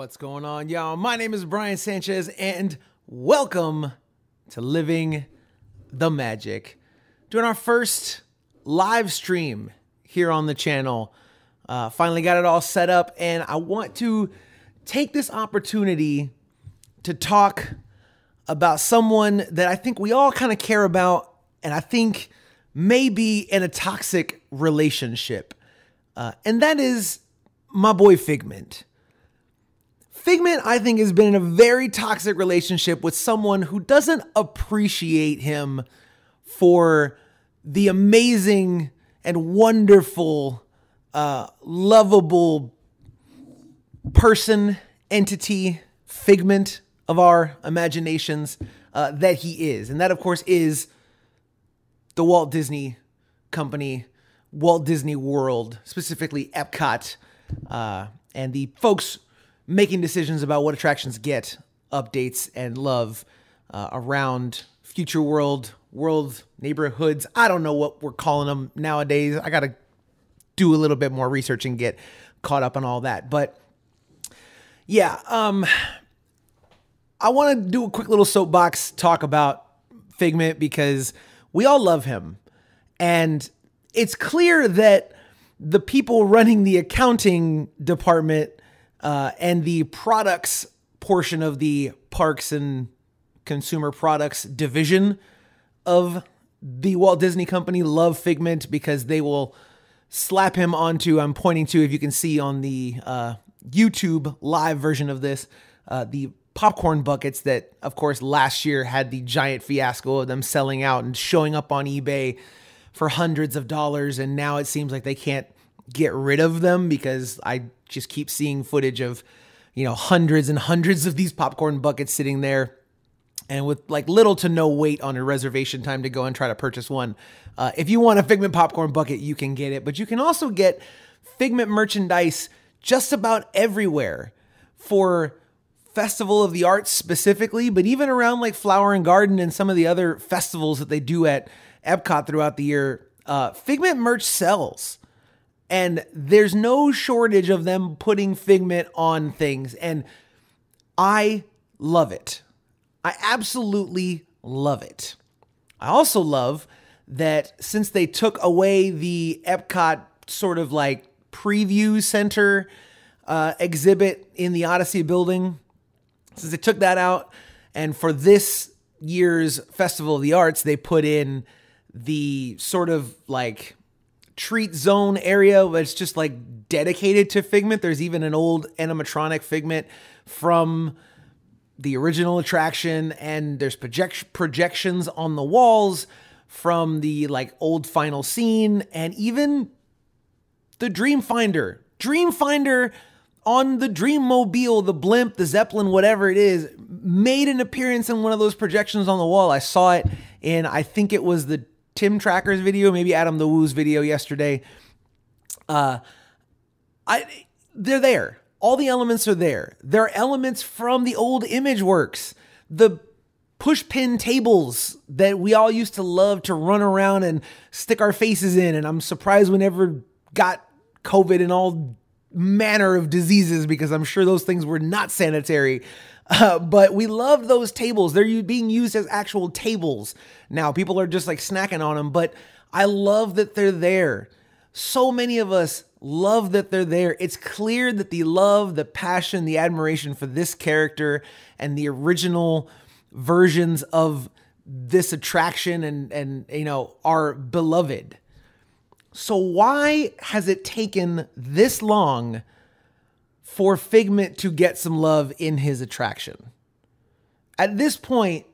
What's going on, y'all? My name is Brian Sanchez, and welcome to Living the Magic. Doing our first live stream here on the channel. Uh, finally got it all set up, and I want to take this opportunity to talk about someone that I think we all kind of care about, and I think may be in a toxic relationship. Uh, and that is my boy Figment. Figment, I think, has been in a very toxic relationship with someone who doesn't appreciate him for the amazing and wonderful, uh, lovable person, entity, figment of our imaginations uh, that he is. And that, of course, is the Walt Disney Company, Walt Disney World, specifically Epcot, uh, and the folks making decisions about what attractions get updates and love uh, around Future World, World Neighborhoods. I don't know what we're calling them nowadays. I got to do a little bit more research and get caught up on all that. But yeah, um, I want to do a quick little soapbox talk about Figment because we all love him. And it's clear that the people running the accounting department uh, and the products portion of the parks and consumer products division of the Walt Disney Company love Figment because they will slap him onto. I'm pointing to, if you can see on the uh, YouTube live version of this, uh, the popcorn buckets that, of course, last year had the giant fiasco of them selling out and showing up on eBay for hundreds of dollars. And now it seems like they can't get rid of them because I just keep seeing footage of, you know, hundreds and hundreds of these popcorn buckets sitting there and with like little to no wait on a reservation time to go and try to purchase one. Uh, if you want a Figment popcorn bucket, you can get it, but you can also get Figment merchandise just about everywhere for Festival of the Arts specifically, but even around like Flower and Garden and some of the other festivals that they do at Epcot throughout the year. Uh, Figment merch sells and there's no shortage of them putting Figment on things. And I love it. I absolutely love it. I also love that since they took away the Epcot sort of like preview center uh, exhibit in the Odyssey building, since they took that out, and for this year's Festival of the Arts, they put in the sort of like treat zone area that's just like dedicated to Figment. There's even an old animatronic Figment from the original attraction, and there's project- projections on the walls from the like old final scene, and even the Dreamfinder. Dreamfinder on the Dreammobile, the blimp, the Zeppelin, whatever it is, made an appearance in one of those projections on the wall. I saw it in, I think it was the Tim Tracker's video, maybe Adam the Woo's video yesterday. Uh, I they're there. All the elements are there. There are elements from the old ImageWorks. The push pin tables that we all used to love to run around and stick our faces in. And I'm surprised we never got COVID and all manner of diseases because I'm sure those things were not sanitary. Uh, but we love those tables. They're being used as actual tables now. People are just like snacking on them, but I love that they're there. So many of us love that they're there. It's clear that the love, the passion, the admiration for this character and the original versions of this attraction and and you know are beloved. So why has it taken this long for Figment to get some love in his attraction. At this point,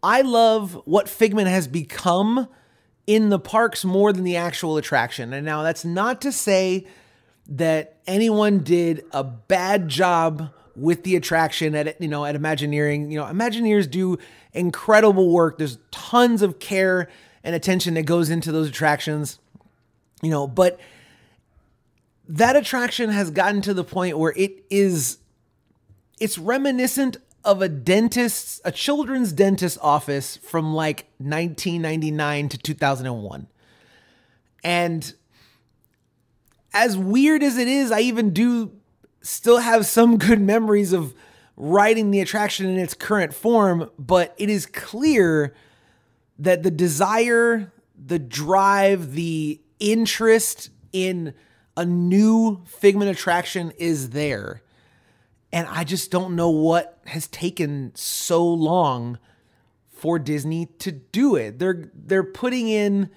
I love what Figment has become in the parks more than the actual attraction. And now that's not to say that anyone did a bad job with the attraction at you know at Imagineering. You know, Imagineers do incredible work. There's tons of care and attention that goes into those attractions. You know, but that attraction has gotten to the point where it is it's reminiscent of a dentist's a children's dentist office from like 1999 to 2001 and as weird as it is i even do still have some good memories of riding the attraction in its current form, but it is clear that the desire, the drive, the interest in a new Figment attraction is there. And I just don't know what has taken so long for Disney to do it. They're they're putting in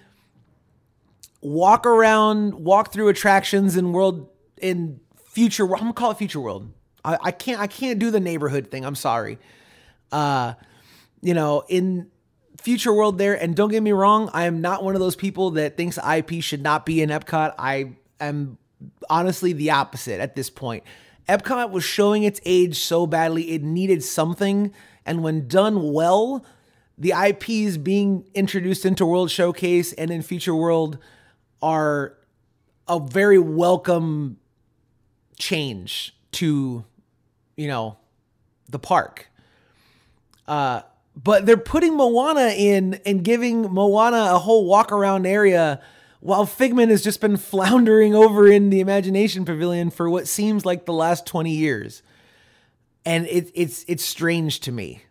walk around, walk through attractions in world in future. World. I'm gonna call it future world. I, I can't I can't do the neighborhood thing. I'm sorry. Uh, you know, in future world there, and don't get me wrong, I am not one of those people that thinks IP should not be in Epcot. I am honestly the opposite at this point. Epcot was showing its age so badly, it needed something. And when done well, the IPs being introduced into World Showcase and in Future World are a very welcome change to, you know, the park. Uh, but they're putting Moana in and giving Moana a whole walk around area while Figment has just been floundering over in the Imagination Pavilion for what seems like the last 20 years. And it, it's it's strange to me.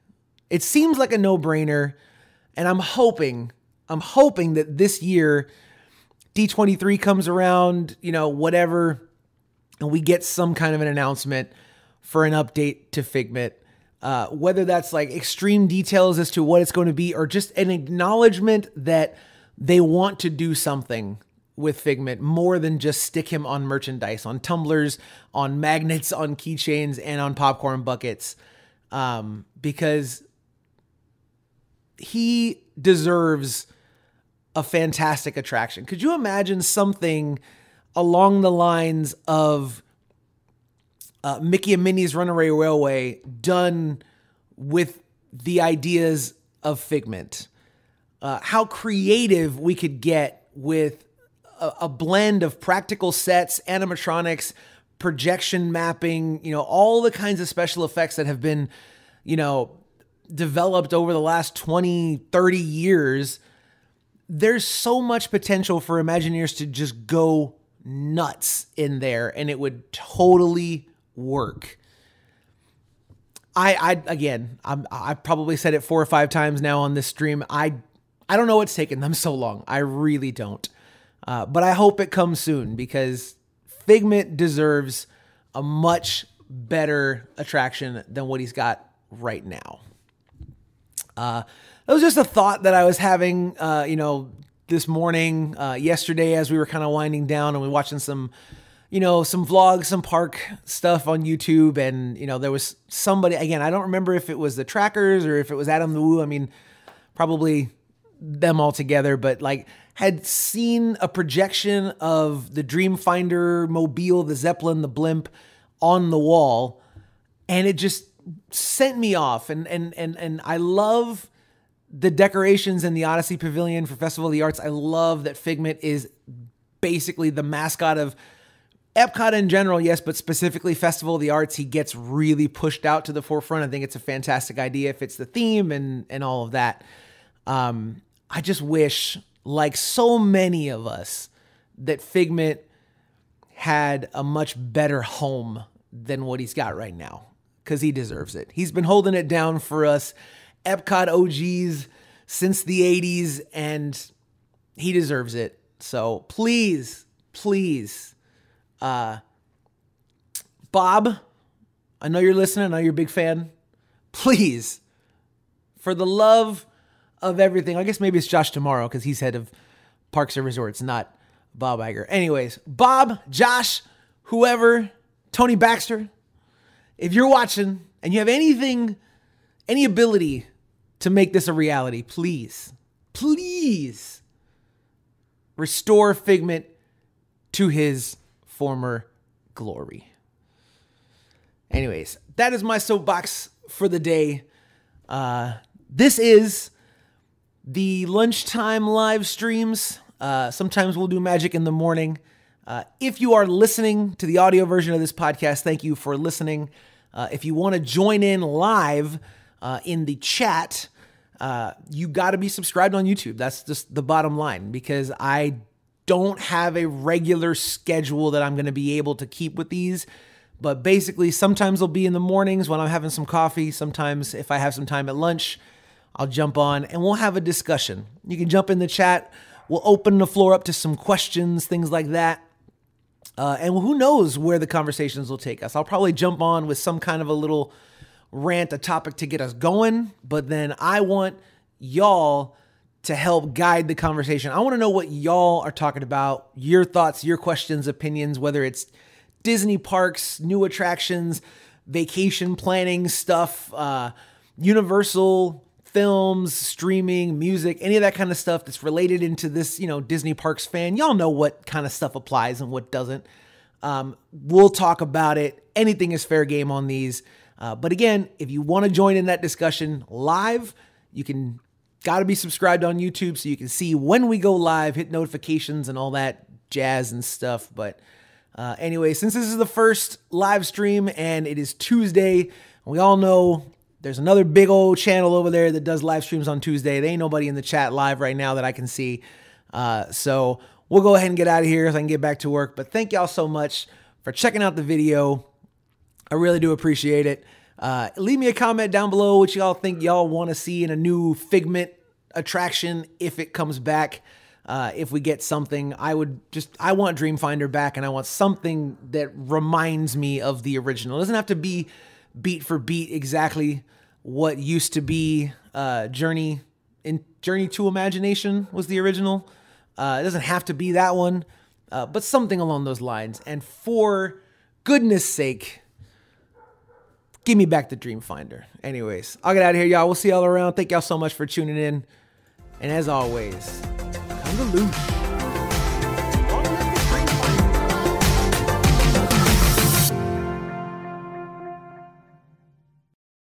It seems like a no-brainer, and I'm hoping, I'm hoping that this year D23 comes around, you know, whatever, and we get some kind of an announcement for an update to Figment. Uh, whether that's like extreme details as to what it's going to be or just an acknowledgement that they want to do something with Figment more than just stick him on merchandise, on tumblers, on magnets, on keychains, and on popcorn buckets. Um, because he deserves a fantastic attraction. Could you imagine something along the lines of uh, Mickey and Minnie's Runaway Railway done with the ideas of Figment? Uh, how creative we could get with a, a blend of practical sets, animatronics, projection mapping, you know, all the kinds of special effects that have been, you know, developed over the last 20, 30 years. There's so much potential for Imagineers to just go nuts in there and it would totally work. I, I again, I'm, I've probably said it four or five times now on this stream. I I don't know what's taken them so long. I really don't. Uh, but I hope it comes soon because Figment deserves a much better attraction than what he's got right now. Uh, that was just a thought that I was having, uh, you know, this morning, uh, yesterday, as we were kind of winding down and we were watching some, you know, some vlogs, some park stuff on YouTube. And, you know, there was somebody, again, I don't remember if it was the trackers or if it was Adam the Woo. I mean, probably them all together, but like had seen a projection of the Dreamfinder mobile, the Zeppelin, the blimp on the wall, and it just sent me off. And and and and I love the decorations in the Odyssey Pavilion for Festival of the Arts. I love that Figment is basically the mascot of Epcot in general, yes, but specifically Festival of the Arts, he gets really pushed out to the forefront. I think it's a fantastic idea. if it's the theme and and all of that. Um, I just wish, like so many of us, that Figment had a much better home than what he's got right now because he deserves it. He's been holding it down for us, Epcot OGs, since the 80s, and he deserves it. So please, please, uh, Bob, I know you're listening. I know you're a big fan. Please, for the love of everything. I guess maybe it's Josh D'Amaro because he's head of Parks and Resorts, not Bob Iger. Anyways, Bob, Josh, whoever, Tony Baxter, if you're watching and you have anything, any ability to make this a reality, please, please restore Figment to his former glory. Anyways, that is my soapbox for the day. Uh, this is the lunchtime live streams. Uh, sometimes we'll do magic in the morning. Uh, if you are listening to the audio version of this podcast, thank you for listening. Uh, if you want to join in live uh, in the chat, uh, you got to be subscribed on YouTube. That's just the bottom line because I don't have a regular schedule that I'm going to be able to keep with these But basically, sometimes they'll be in the mornings when I'm having some coffee. Sometimes, if I have some time at lunch, I'll jump on and we'll have a discussion. You can jump in the chat. We'll open the floor up to some questions, things like that. Uh, and who knows where the conversations will take us. I'll probably jump on with some kind of a little rant, a topic to get us going, but then I want y'all to help guide the conversation. I want to know what y'all are talking about, your thoughts, your questions, opinions, whether it's Disney parks, new attractions, vacation planning stuff, uh, Universal films, streaming, music, any of that kind of stuff that's related into this, you know, Disney parks fan. Y'all know what kind of stuff applies and what doesn't. Um, we'll talk about it. Anything is fair game on these. Uh, but again, if you want to join in that discussion live, you can got to be subscribed on YouTube so you can see when we go live, hit notifications and all that jazz and stuff. But uh, anyway, since this is the first live stream and it is Tuesday, we all know there's another big old channel over there that does live streams on Tuesday. There ain't nobody in the chat live right now that I can see. Uh, so we'll go ahead and get out of here so I can get back to work. But thank y'all so much for checking out the video. I really do appreciate it. Uh, leave me a comment down below what y'all think y'all want to see in a new Figment attraction if it comes back. Uh, if we get something, I would just I want Dreamfinder back, and I want something that reminds me of the original. It doesn't have to be beat for beat exactly what used to be uh, Journey in Journey to Imagination was the original. Uh, it doesn't have to be that one, uh, but something along those lines. And for goodness sake, give me back the Dreamfinder. Anyways, I'll get out of here, y'all. We'll see y'all around. Thank y'all so much for tuning in. And as always, come to.